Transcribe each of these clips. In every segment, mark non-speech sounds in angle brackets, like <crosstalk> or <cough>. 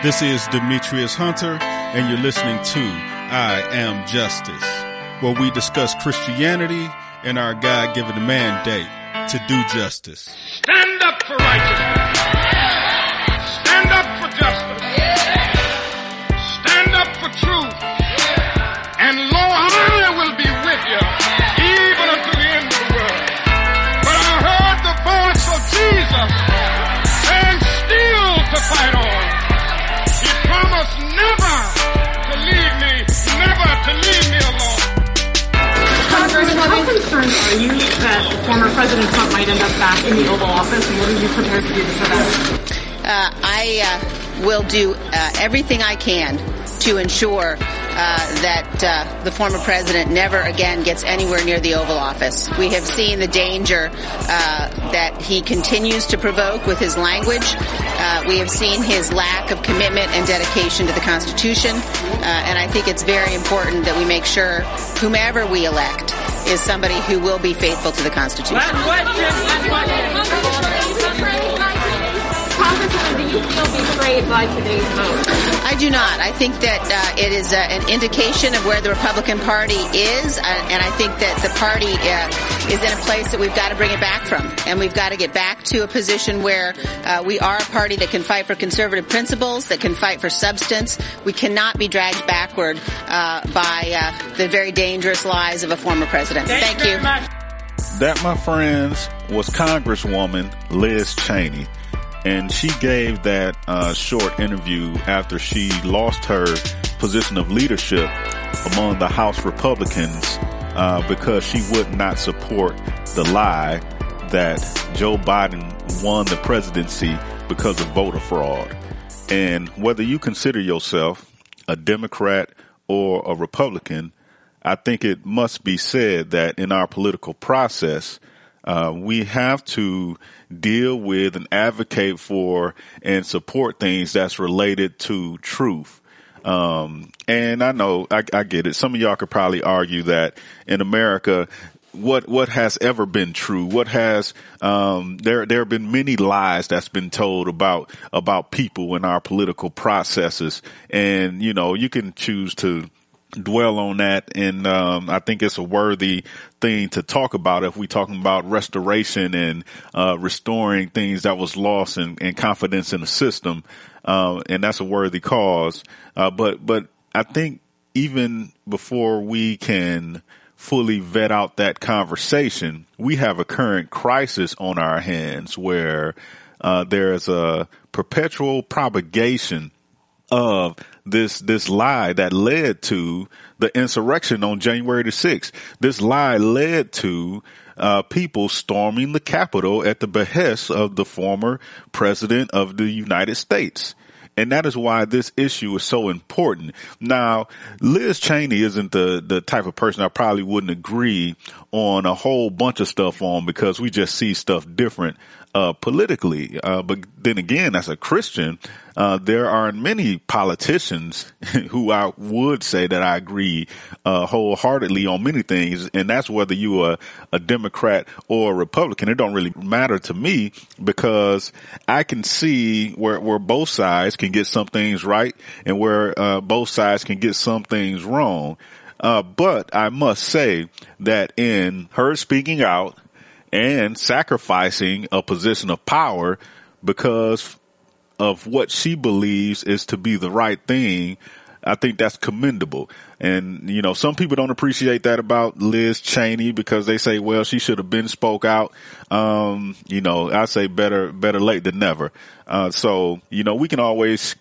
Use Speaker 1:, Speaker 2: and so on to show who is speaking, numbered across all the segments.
Speaker 1: This is Demetrius Hunter, and you're listening to I Am Justice, where we discuss Christianity and our God given mandate to do justice.
Speaker 2: Stand up for righteousness.
Speaker 3: That former President Trump might end up back in the Oval Office, and what are you prepared to do for that?
Speaker 4: Uh, I uh, will do uh, everything I can to ensure uh, that uh, the former president never again gets anywhere near the Oval Office. We have seen the danger uh, that he continues to provoke with his language. We have seen his lack of commitment and dedication to the Constitution, and I think it's very important that we make sure whomever we elect is somebody who will be faithful to the Constitution.
Speaker 3: Congressman, do you feel betrayed by today's vote?
Speaker 4: I do not. I think that uh, it is uh, an indication of where the Republican Party is, uh, and I think that the party uh, is in a place that we've got to bring it back from, and we've got to get back to a position where uh, we are a party that can fight for conservative principles, that can fight for substance. We cannot be dragged backward uh, by uh, the very dangerous lies of a former president. Thank you.
Speaker 1: That, my friends, was Congresswoman Liz Cheney. And she gave that uh, short interview after she lost her position of leadership among the House Republicans uh, because she would not support the lie that Joe Biden won the presidency because of voter fraud. And whether you consider yourself a Democrat or a Republican, I think it must be said that in our political process, uh, we have to deal with and advocate for and support things that's related to truth. Um, and I know I, I get it. Some of y'all could probably argue that in America, what what has ever been true what has um there there have been many lies that's been told about about people in our political processes and you know you can choose to dwell on that. And um, I think it's a worthy thing to talk about if we're talking about restoration and uh, restoring things that was lost and, and confidence in the system. Uh, and that's a worthy cause. Uh, but but I think even before we can fully vet out that conversation we have a current crisis on our hands where uh, there's a perpetual propagation of this this lie that led to the insurrection on January the 6th. This lie led to uh, people storming the Capitol at the behest of the former president of the United States. And that is why this issue is so important. Now, Liz Cheney isn't the, the type of person I probably wouldn't agree on a whole bunch of stuff on because we just see stuff different uh, politically. Uh, but then again, as a Christian, uh, there are many politicians <laughs> who I would say that I agree uh, wholeheartedly on many things, and that's whether you are a Democrat or a Republican. It don't really matter to me because I can see where where both sides can get some things right and where uh, both sides can get some things wrong. Uh, but I must say that in her speaking out and sacrificing a position of power because of what she believes is to be the right thing. I think that's commendable. And, you know, some people don't appreciate that about Liz Cheney because they say, well, she should have been spoke out. Um, you know, I say better, better late than never. Uh, so, you know, we can always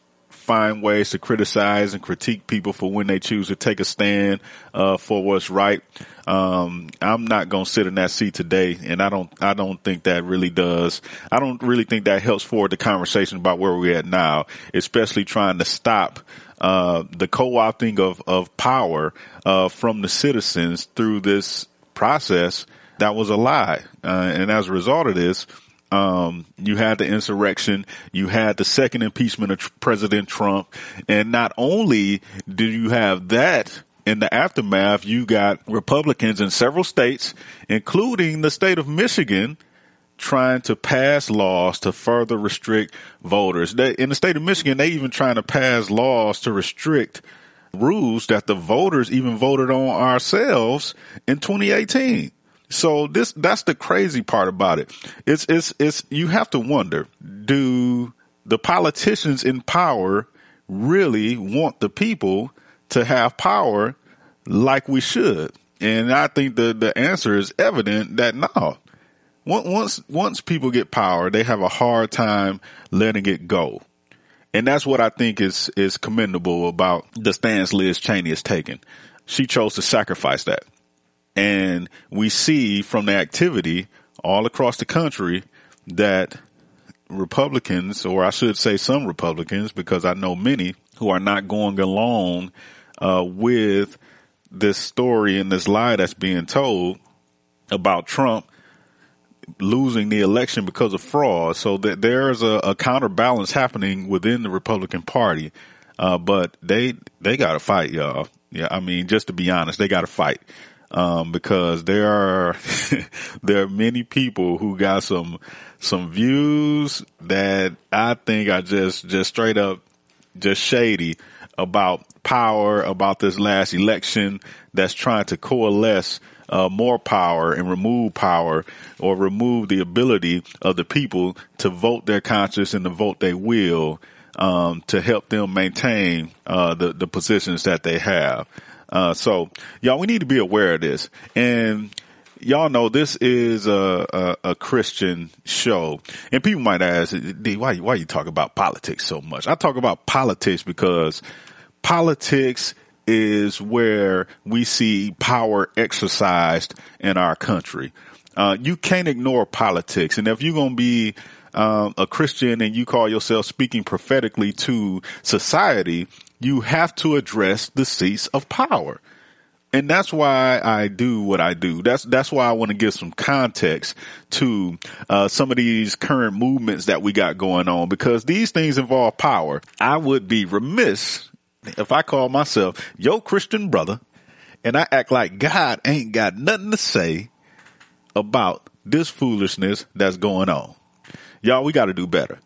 Speaker 1: find ways to criticize and critique people for when they choose to take a stand uh, for what's right. Um, I'm not going to sit in that seat today, and I don't. I don't think that really does. I don't really think that helps forward the conversation about where we're at now, especially trying to stop uh, the co-opting of of power uh, from the citizens through this process. That was a lie, uh, and as a result of this um, you had the insurrection, you had the second impeachment of President Trump, and not only did you have that in the aftermath, you got Republicans in several states, including the state of Michigan, trying to pass laws to further restrict voters. They, in the state of Michigan, they even trying to pass laws to restrict rules that the voters even voted on ourselves in 2018. So this, that's the crazy part about it. It's, it's, it's, you have to wonder, do the politicians in power really want the people to have power like we should? And I think the, the answer is evident that no. Once, once people get power, they have a hard time letting it go. And that's what I think is, is commendable about the stance Liz Cheney has taken. She chose to sacrifice that. And we see from the activity all across the country that Republicans, or I should say some Republicans, because I know many who are not going along uh, with this story and this lie that's being told about Trump losing the election because of fraud. So that there's a, a counterbalance happening within the Republican Party. Uh, but they they got to fight, y'all. Yeah, I mean, just to be honest, they got to fight um, because there are <laughs> there are many people who got some some views that I think are just just straight up just shady about power, about this last election that's trying to coalesce uh, more power and remove power or remove the ability of the people to vote their conscience and to vote their will um, to help them maintain uh, the the positions that they have. Uh, so, y'all, we need to be aware of this and y'all know this is a, a, a, Christian show, and people might ask, "D, why why you talk about politics so much?" I talk about politics because politics is where we see power exercised in our country. Uh, you can't ignore politics, and if you're gonna be um, a Christian and you call yourself speaking prophetically to society, you have to address the seats of power and that's why I do what I do. That's that's why I want to give some context to uh, some of these current movements that we got going on because these things involve power. I would be remiss if I call myself your Christian brother and I act like God ain't got nothing to say about this foolishness that's going on. Y'all, we got to do better.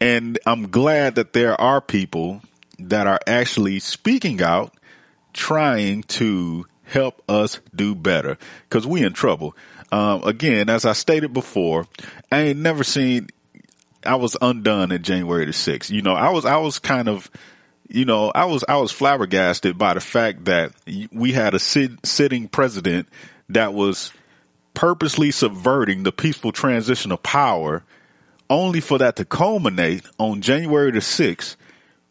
Speaker 1: And I'm glad that there are people that are actually speaking out trying to help us do better because we in trouble. Um, again, as I stated before, I ain't never seen, I was undone in January the 6th. You know, I was, I was kind of, you know, I was, I was flabbergasted by the fact that we had a sit, sitting president that was purposely subverting the peaceful transition of power only for that to culminate on January the 6th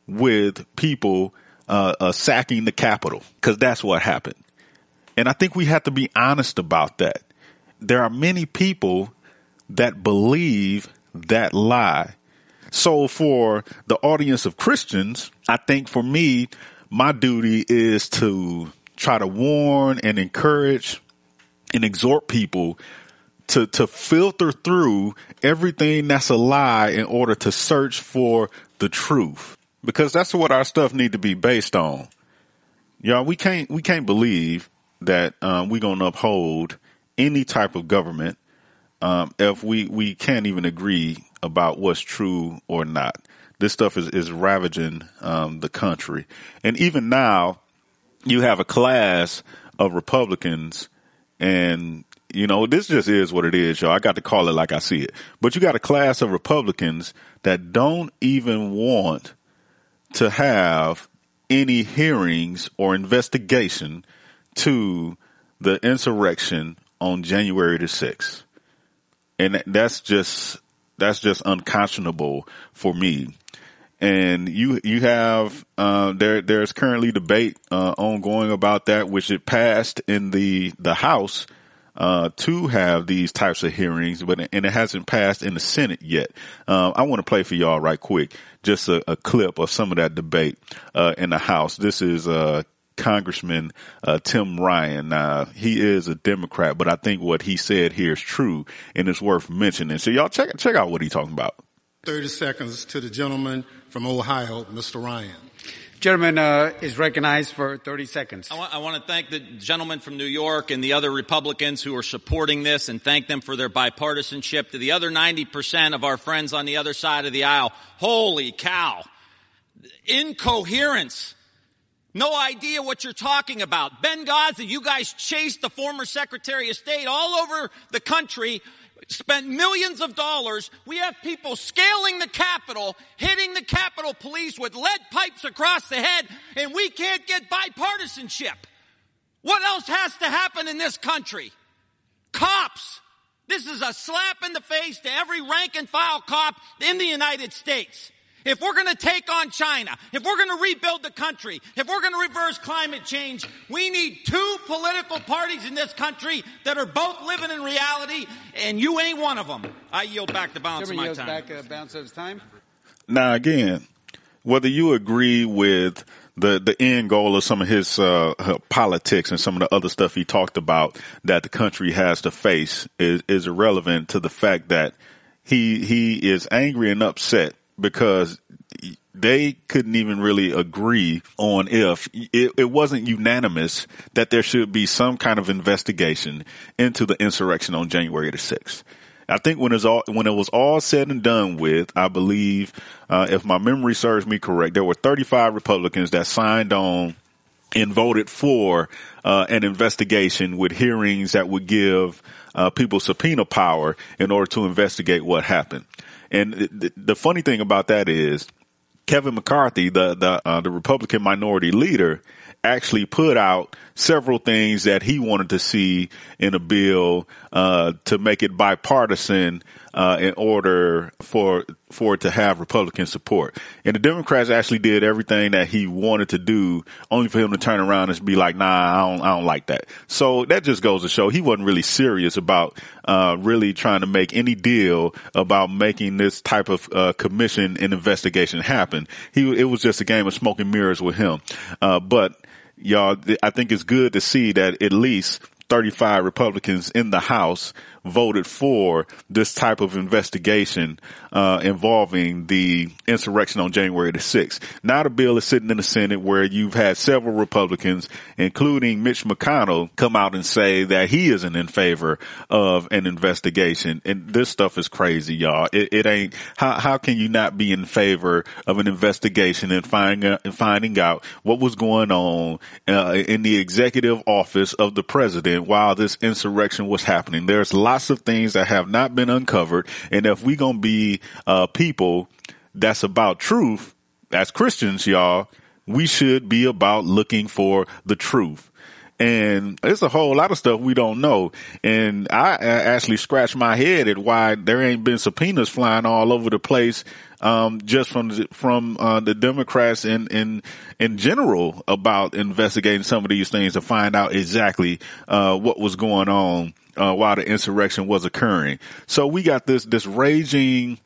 Speaker 1: with people uh, uh, sacking the capital because that's what happened. And I think we have to be honest about that. There are many people that believe that lie. So for the audience of Christians, I think for me, my duty is to try to warn and encourage and exhort people to, to filter through everything that's a lie in order to search for the truth because that's what our stuff need to be based on. Y'all, we can't we can't believe that um, we're gonna uphold any type of government um, if we we can't even agree about what's true or not. This stuff is is ravaging um, the country, and even now, you have a class of Republicans, and you know this just is what it is, y'all. I got to call it like I see it, but you got a class of Republicans that don't even want to have any hearings or investigation to the insurrection on January the 6th. And that's just, that's just unconscionable for me. And you, you have, uh, there, there's currently debate, uh, ongoing about that, which it passed in the, the House uh, to have these types of hearings, but and it hasn't passed in the Senate yet. Um, I want to play for y'all right quick, just a, a clip of some of that debate uh, in the House. This is uh, Congressman uh, Tim Ryan. Uh, he is a Democrat, but I think what he said here is true and it's worth mentioning. So y'all check check out what he's talking about.
Speaker 5: Thirty seconds to the gentleman from Ohio, Mr. Ryan. Gentleman uh, is recognized for 30 seconds.
Speaker 6: I want, I want to thank the gentleman from New York and the other Republicans who are supporting this and thank them for their bipartisanship. To the other 90% of our friends on the other side of the aisle, holy cow. Incoherence. No idea what you're talking about. Benghazi, you guys chased the former Secretary of State all over the country spent millions of dollars. We have people scaling the Capitol, hitting the Capitol Police with lead pipes across the head, and we can't get bipartisanship. What else has to happen in this country? Cops. This is a slap in the face to every rank and file cop in the United States. If we're going to take on China, if we're going to rebuild the country, if we're going to reverse climate change, we need two political parties in this country that are both living in reality, and you ain't one of them. I yield back the balance
Speaker 5: Chairman
Speaker 6: of my
Speaker 5: yields
Speaker 6: time.
Speaker 5: back uh, balance of his time.
Speaker 1: Now, again, whether you agree with the the end goal of some of his uh, uh, politics and some of the other stuff he talked about that the country has to face is is irrelevant to the fact that he he is angry and upset because they couldn't even really agree on if it, it wasn't unanimous that there should be some kind of investigation into the insurrection on January the 6th. I think when it's all when it was all said and done with, I believe, uh, if my memory serves me correct, there were 35 Republicans that signed on and voted for uh, an investigation with hearings that would give uh, people subpoena power in order to investigate what happened. And the, the funny thing about that is Kevin McCarthy, the the uh, the Republican minority leader, actually put out several things that he wanted to see in a bill uh, to make it bipartisan uh, in order for for it to have Republican support. And the Democrats actually did everything that he wanted to do, only for him to turn around and be like, "Nah, I don't, I don't like that." So that just goes to show he wasn't really serious about uh, really trying to make any deal about making this type of uh, commission and investigation happen. He it was just a game of smoke and mirrors with him. Uh, but y'all, I think it's good to see that at least 35 Republicans in the House voted for this type of investigation uh, involving the insurrection on January the 6th. Now the bill is sitting in the Senate where you've had several Republicans, including Mitch McConnell, come out and say that he isn't in favor of an investigation. And this stuff is crazy, y'all. It, it ain't, how, how can you not be in favor of an investigation and finding out, and finding out what was going on uh, in the executive office of the president while this insurrection was happening? There's lots of things that have not been uncovered. And if we gonna be, uh, people that's about truth, as Christians, y'all, we should be about looking for the truth. And it's a whole lot of stuff we don't know. And I actually scratched my head at why there ain't been subpoenas flying all over the place, um, just from, the, from, uh, the Democrats in, in, in general about investigating some of these things to find out exactly, uh, what was going on, uh, while the insurrection was occurring. So we got this, this raging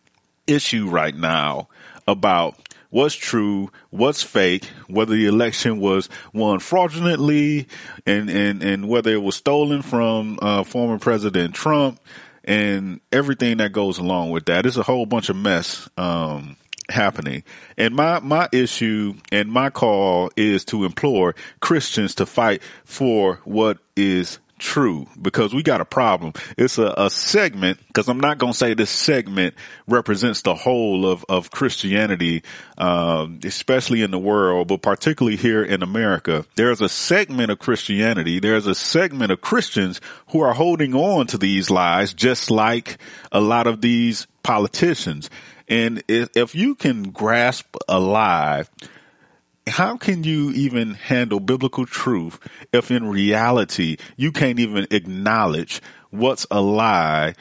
Speaker 1: issue right now about what's true, what's fake, whether the election was won fraudulently and, and, and whether it was stolen from, uh, former President Trump and everything that goes along with that. It's a whole bunch of mess, um, happening. And my, my issue and my call is to implore Christians to fight for what is true because we got a problem. It's a, a segment because I'm not going to say this segment represents the whole of, of Christianity, um, especially in the world, but particularly here in America. There's a segment of Christianity. There's a segment of Christians who are holding on to these lies, just like a lot of these politicians. And if, if you can grasp a lie, how can you even handle biblical truth if in reality you can't even acknowledge what's a lie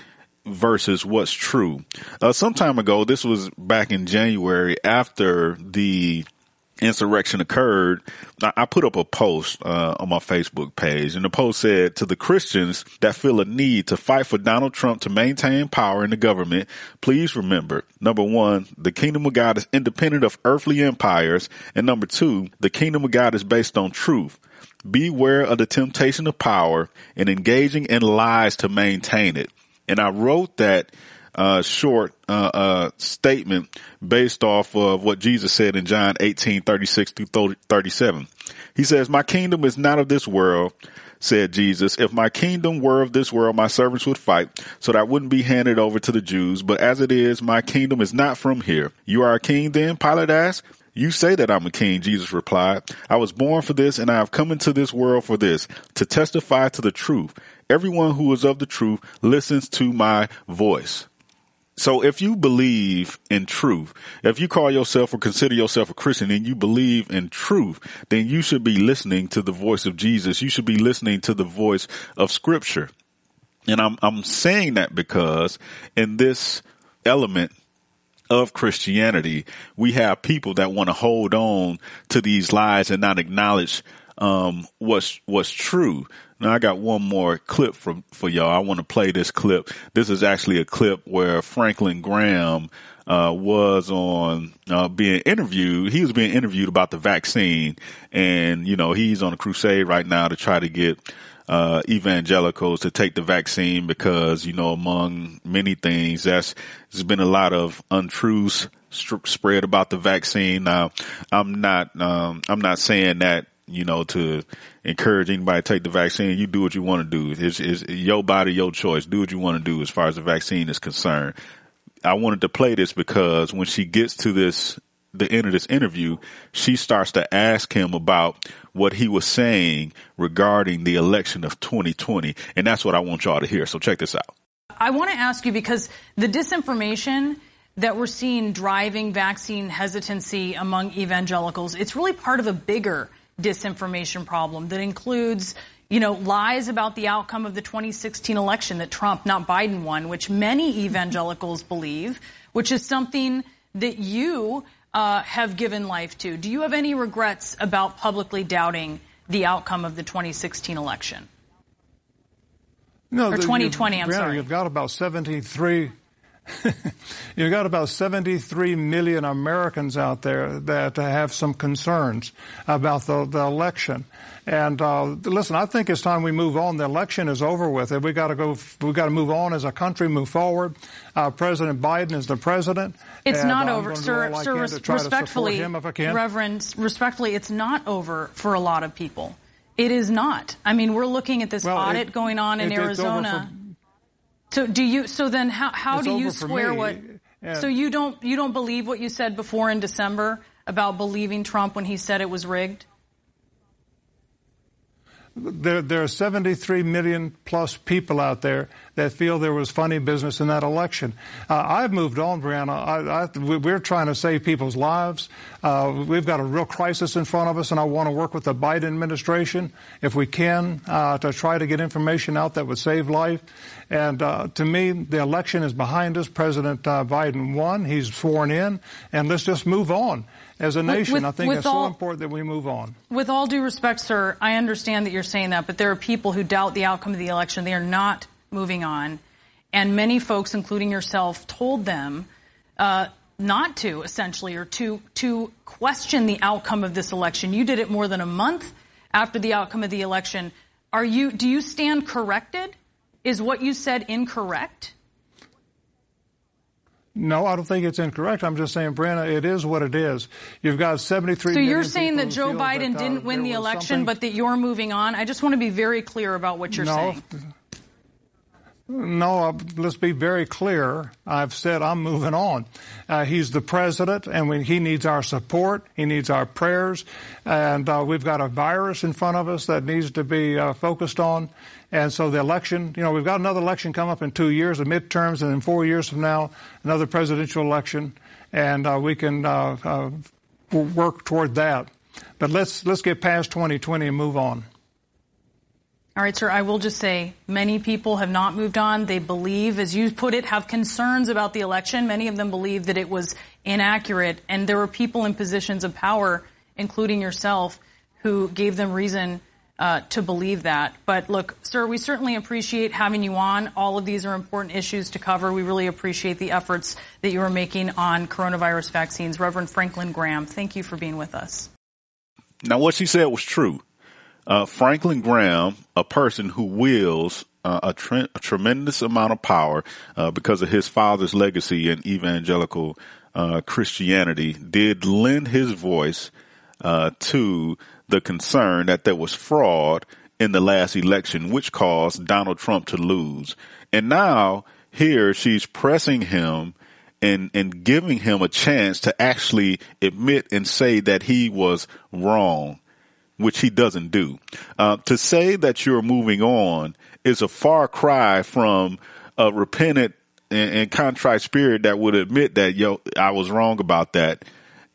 Speaker 1: versus what's true? Uh, some time ago, this was back in January after the insurrection occurred, I put up a post uh, on my Facebook page, and the post said to the Christians that feel a need to fight for Donald Trump to maintain power in the government, please remember, number one, the kingdom of God is independent of earthly empires, and number two, the kingdom of God is based on truth. Beware of the temptation of power and engaging in lies to maintain it. And I wrote that uh, short uh, uh, statement based off of what Jesus said in John 18, 36 through 37. He says, my kingdom is not of this world, said Jesus. If my kingdom were of this world, my servants would fight so that I wouldn't be handed over to the Jews. But as it is, my kingdom is not from here. You are a king then? Pilate asked. You say that I'm a king, Jesus replied. I was born for this and I have come into this world for this, to testify to the truth. Everyone who is of the truth listens to my voice. So if you believe in truth, if you call yourself or consider yourself a Christian and you believe in truth, then you should be listening to the voice of Jesus. You should be listening to the voice of scripture. And I'm, I'm saying that because in this element of Christianity, we have people that want to hold on to these lies and not acknowledge um, what's what's true. Now I got one more clip from for y'all. I want to play this clip. This is actually a clip where Franklin Graham uh, was on uh, being interviewed. He was being interviewed about the vaccine, and you know he's on a crusade right now to try to get uh, evangelicals to take the vaccine because, you know, among many things, that's, there's been a lot of untruths spread about the vaccine. Now, I'm not, um, I'm not saying that, you know, to encourage anybody to take the vaccine. You do what you want to do. It's, it's your body, your choice. Do what you want to do as far as the vaccine is concerned. I wanted to play this because when she gets to this the end of this interview, she starts to ask him about what he was saying regarding the election of 2020. And that's what I want y'all to hear. So check this out.
Speaker 7: I want to ask you because the disinformation that we're seeing driving vaccine hesitancy among evangelicals, it's really part of a bigger disinformation problem that includes you know, lies about the outcome of the 2016 election that Trump, not Biden, won, which many evangelicals believe, which is something that you uh, have given life to. Do you have any regrets about publicly doubting the outcome of the 2016 election?
Speaker 8: No,
Speaker 7: or 2020. I'm sorry.
Speaker 8: You've got about 73 <laughs> You've got about 73 million Americans out there that have some concerns about the, the election. And uh, listen, I think it's time we move on. The election is over with. We got to go. We got to move on as a country, move forward. Uh, president Biden is the president.
Speaker 7: It's not over, sir. Sir, respectfully, Reverend, respectfully, it's not over for a lot of people. It is not. I mean, we're looking at this well, audit it, going on in it, Arizona. So do you? So then, how how do you square what? So you don't you don't believe what you said before in December about believing Trump when he said it was rigged?
Speaker 8: There, there are 73 million plus people out there that feel there was funny business in that election. Uh, I've moved on, Brianna. I, I, we're trying to save people's lives. Uh, we've got a real crisis in front of us, and I want to work with the Biden administration, if we can, uh, to try to get information out that would save life. And uh, to me, the election is behind us. President uh, Biden won. He's sworn in, and let's just move on as a nation. With, I think it's so important that we move on.
Speaker 7: With all due respect, sir, I understand that you're saying that, but there are people who doubt the outcome of the election. They are not moving on. And many folks, including yourself, told them uh, not to, essentially, or to, to question the outcome of this election. You did it more than a month after the outcome of the election. Are you, do you stand corrected? Is what you said incorrect?
Speaker 8: No, I don't think it's incorrect. I'm just saying, Brianna, it is what it is. You've got 73.
Speaker 7: So you're saying that Joe Biden that, uh, didn't win the election, something... but that you're moving on. I just want to be very clear about what you're
Speaker 8: no,
Speaker 7: saying.
Speaker 8: No, uh, let's be very clear. I've said I'm moving on. Uh, he's the president, and he needs our support. He needs our prayers, and uh, we've got a virus in front of us that needs to be uh, focused on. And so the election, you know, we've got another election come up in two years, the midterms, and then four years from now, another presidential election, and uh, we can uh, work toward that. But let's let's get past 2020 and move on.
Speaker 7: All right, sir. I will just say many people have not moved on. They believe, as you put it, have concerns about the election. Many of them believe that it was inaccurate, and there were people in positions of power, including yourself, who gave them reason uh, to believe that. But look, sir, we certainly appreciate having you on. All of these are important issues to cover. We really appreciate the efforts that you are making on coronavirus vaccines. Reverend Franklin Graham, thank you for being with us.
Speaker 1: Now, what she said was true. Uh, Franklin Graham, a person who wields uh, a, tre- a, tremendous amount of power uh, because of his father's legacy in evangelical uh, Christianity, did lend his voice uh, to the concern that there was fraud in the last election, which caused Donald Trump to lose. And now here she's pressing him and and giving him a chance to actually admit and say that he was wrong, which he doesn't do. Uh, to say that you're moving on is a far cry from a repentant and, and contrite spirit that would admit that yo I was wrong about that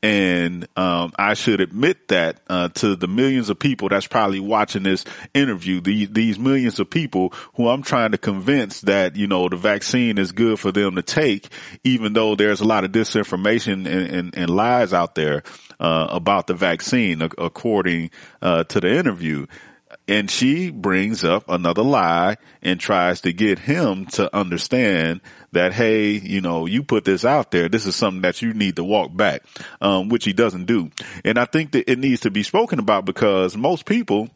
Speaker 1: and um, I should admit that uh, to the millions of people that's probably watching this interview, the, these millions of people who I'm trying to convince that you know the vaccine is good for them to take, even though there's a lot of disinformation and, and, and lies out there uh, about the vaccine, according uh, to the interview and she brings up another lie and tries to get him to understand that, hey, you know, you put this out there. This is something that you need to walk back, um, which he doesn't do. And I think that it needs to be spoken about because most people,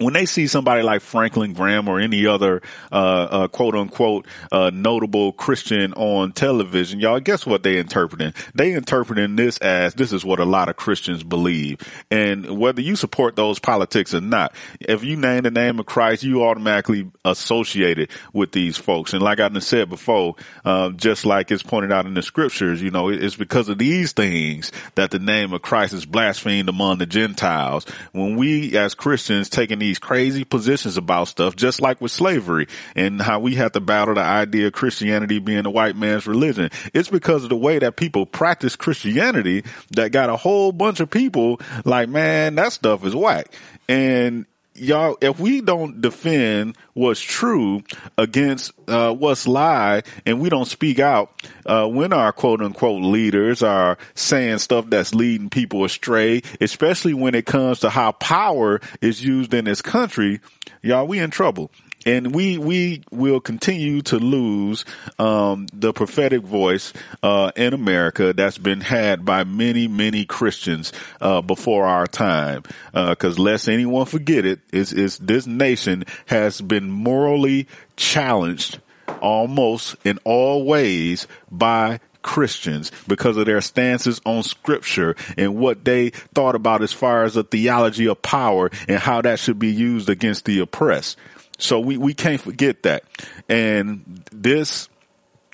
Speaker 1: when they see somebody like Franklin Graham or any other uh, uh, quote unquote uh, notable Christian on television, y'all, guess what they interpreting? They interpreting this as this is what a lot of Christians believe, and whether you support those politics or not, if you name the name of Christ, you automatically associated with these folks. And like I said before, uh, just like it's pointed out in the scriptures, you know, it's because of these things that the name of Christ is blasphemed among the Gentiles. When we as Christians taking these these crazy positions about stuff, just like with slavery and how we have to battle the idea of Christianity being a white man's religion. It's because of the way that people practice Christianity that got a whole bunch of people like, man, that stuff is whack. And y'all, if we don't defend what's true against uh, what's lie, and we don't speak out uh, when our quote unquote leaders are saying stuff that's leading people astray, especially when it comes to how power is used in this country, y'all, we in trouble and we we will continue to lose um, the prophetic voice uh, in America that's been had by many many Christians uh, before our time. Because uh, lest anyone forget it, is is this nation has been morally challenged almost in all ways by Christians because of their stances on scripture and what they thought about as far as a theology of power and how that should be used against the oppressed. So we, we can't forget that. And this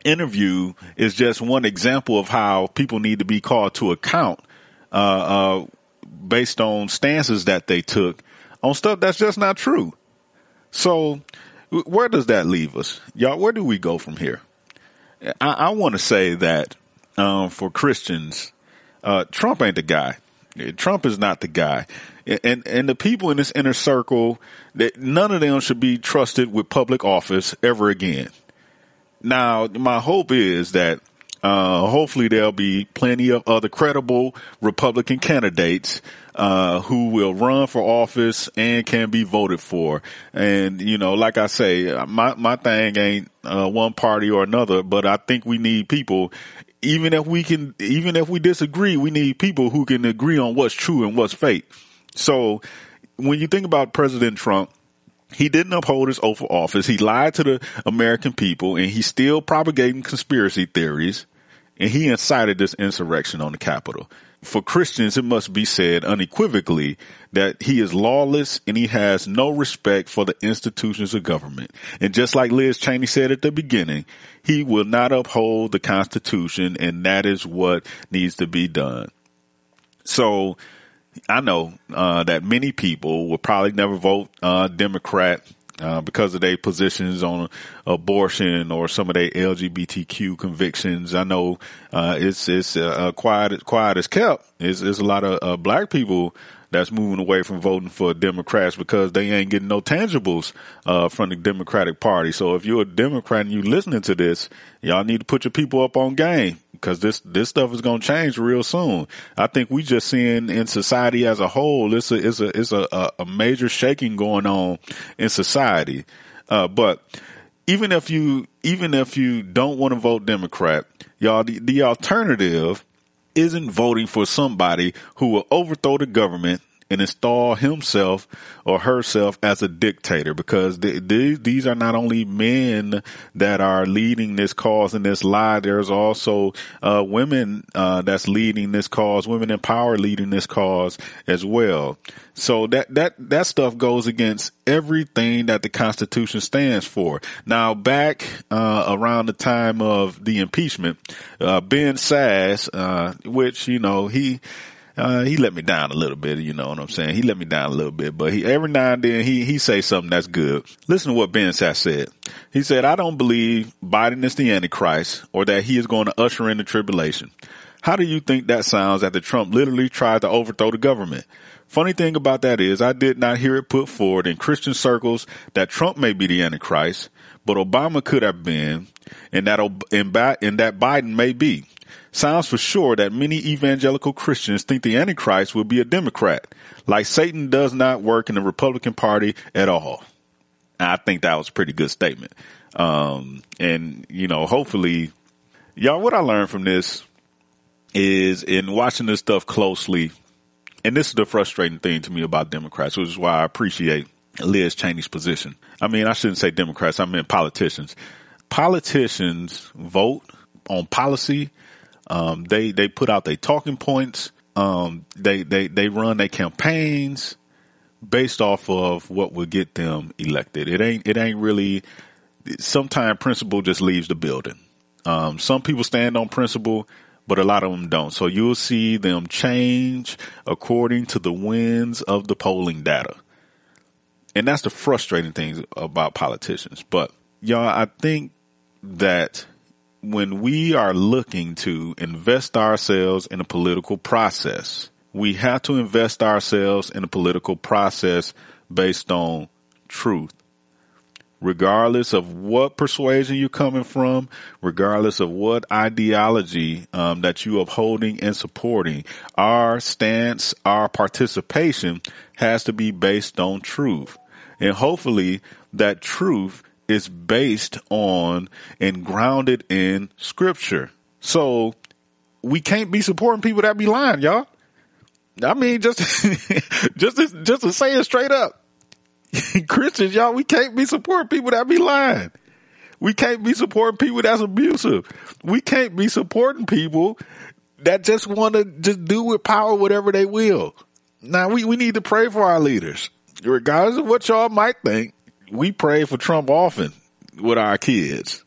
Speaker 1: interview is just one example of how people need to be called to account, uh, uh, based on stances that they took on stuff that's just not true. So where does that leave us? Y'all, where do we go from here? I, I want to say that, um, for Christians, uh, Trump ain't the guy. Trump is not the guy and and the people in this inner circle that none of them should be trusted with public office ever again. Now, my hope is that uh, hopefully there'll be plenty of other credible Republican candidates uh, who will run for office and can be voted for. And you know, like I say, my my thing ain't uh, one party or another, but I think we need people. Even if we can, even if we disagree, we need people who can agree on what's true and what's fake. So when you think about President Trump, he didn't uphold his oath of office. He lied to the American people and he's still propagating conspiracy theories and he incited this insurrection on the Capitol. For Christians, it must be said unequivocally that he is lawless and he has no respect for the institutions of government. And just like Liz Cheney said at the beginning, he will not uphold the Constitution and that is what needs to be done. So I know uh, that many people will probably never vote uh, Democrat uh, because of their positions on abortion or some of their LGBTQ convictions. I know uh, it's it's uh, quiet quiet as kept. It's, it's a lot of uh, black people that's moving away from voting for Democrats because they ain't getting no tangibles uh, from the Democratic Party. So if you're a Democrat and you listening to this, y'all need to put your people up on game because this this stuff is going to change real soon. I think we just seeing in society as a whole, it's a it's a it's a, a major shaking going on in society. Uh, but even if you even if you don't want to vote Democrat, y'all, the, the alternative isn't voting for somebody who will overthrow the government and install himself or herself as a dictator because they, these are not only men that are leading this cause and this lie. There's also uh, women uh, that's leading this cause, women in power leading this cause as well. So that that that stuff goes against everything that the Constitution stands for. Now, back uh, around the time of the impeachment, uh, Ben Sasse, uh, which you know he uh, he let me down a little bit, you know what I'm saying? He let me down a little bit, but he, every now and then he, he say something that's good. Listen to what Ben Sasse said. He said, I don't believe Biden is the Antichrist or that he is going to usher in the tribulation. How do you think that sounds after Trump literally tried to overthrow the government? Funny thing about that is I did not hear it put forward in Christian circles that Trump may be the Antichrist, but Obama could have been and that, and that Biden may be. Sounds for sure that many evangelical Christians think the Antichrist will be a Democrat, like Satan does not work in the Republican Party at all. I think that was a pretty good statement. Um, and you know, hopefully, y'all, what I learned from this is in watching this stuff closely, and this is the frustrating thing to me about Democrats, which is why I appreciate Liz Cheney's position. I mean, I shouldn't say Democrats, I mean politicians. Politicians vote on policy um, they they put out their talking points. Um, they they they run their campaigns based off of what will get them elected. It ain't it ain't really. Sometimes principle just leaves the building. Um, some people stand on principle, but a lot of them don't. So you'll see them change according to the winds of the polling data. And that's the frustrating thing about politicians. But y'all, I think that when we are looking to invest ourselves in a political process, we have to invest ourselves in a political process based on truth. Regardless of what persuasion you're coming from, regardless of what ideology um, that you're upholding and supporting, our stance, our participation has to be based on truth. And hopefully that truth is based on and grounded in scripture. So we can't be supporting people that be lying, y'all. I mean, just, <laughs> just, to, just to say it straight up. <laughs> Christians, y'all, we can't be supporting people that be lying. We can't be supporting people that's abusive. We can't be supporting people that just want to just do with power whatever they will. Now we, we need to pray for our leaders, regardless of what y'all might think we pray for Trump often with our kids.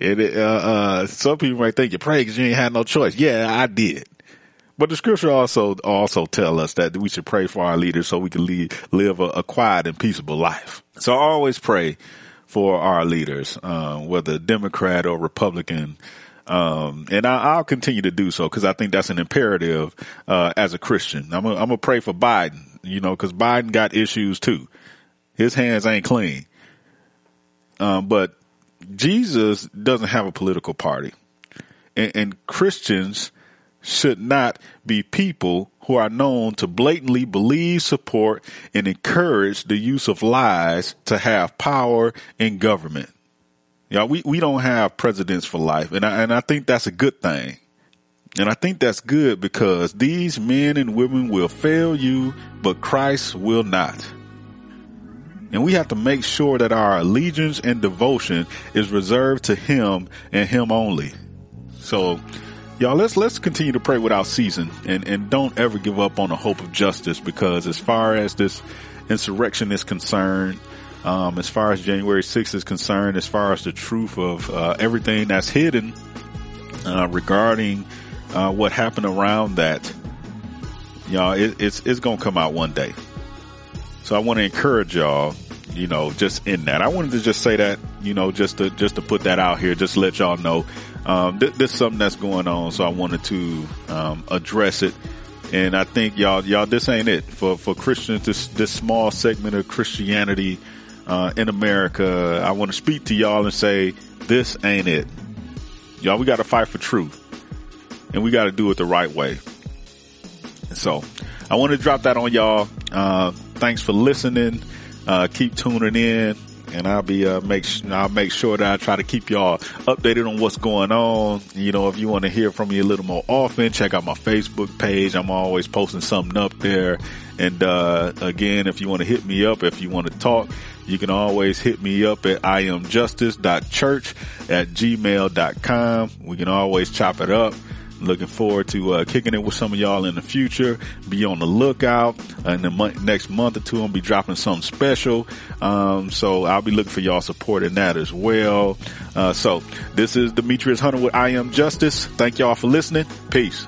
Speaker 1: And uh, uh, some people might think you pray because you ain't had no choice. Yeah, I did. But the scripture also also tell us that we should pray for our leaders so we can lead, live a, a quiet and peaceable life. So I always pray for our leaders, um, whether Democrat or Republican. Um, and I, will continue to do so because I think that's an imperative uh, as a Christian. I'm gonna pray for Biden, you know, because Biden got issues too. His hands ain't clean. Um, but Jesus doesn't have a political party. And, and Christians should not be people who are known to blatantly believe, support, and encourage the use of lies to have power in government. Yeah, we, we don't have presidents for life. And I, and I think that's a good thing. And I think that's good because these men and women will fail you, but Christ will not. And we have to make sure that our allegiance and devotion is reserved to him and him only. So y'all, let's, let's continue to pray without ceasing and, and don't ever give up on the hope of justice because as far as this insurrection is concerned, um, as far as January 6th is concerned, as far as the truth of, uh, everything that's hidden, uh, regarding, uh, what happened around that, y'all, it, it's, it's to come out one day. So I want to encourage y'all, you know, just in that. I wanted to just say that, you know, just to, just to put that out here, just let y'all know, um, th- this is something that's going on. So I wanted to, um, address it. And I think y'all, y'all, this ain't it for, for Christians, this, this small segment of Christianity, uh, in America. I want to speak to y'all and say, this ain't it. Y'all, we got to fight for truth and we got to do it the right way. So I want to drop that on y'all. Uh, thanks for listening. Uh, keep tuning in. and I'll be uh, make I'll make sure that I try to keep y'all updated on what's going on. You know, if you want to hear from me a little more often, check out my Facebook page. I'm always posting something up there. And uh, again, if you want to hit me up, if you want to talk, you can always hit me up at iamjustice.church at gmail.com. We can always chop it up. Looking forward to uh, kicking it with some of y'all in the future. Be on the lookout. In the next month or two, I'll be dropping something special. Um, so I'll be looking for y'all support in that as well. Uh, so this is Demetrius Hunter with I Am Justice. Thank y'all for listening. Peace.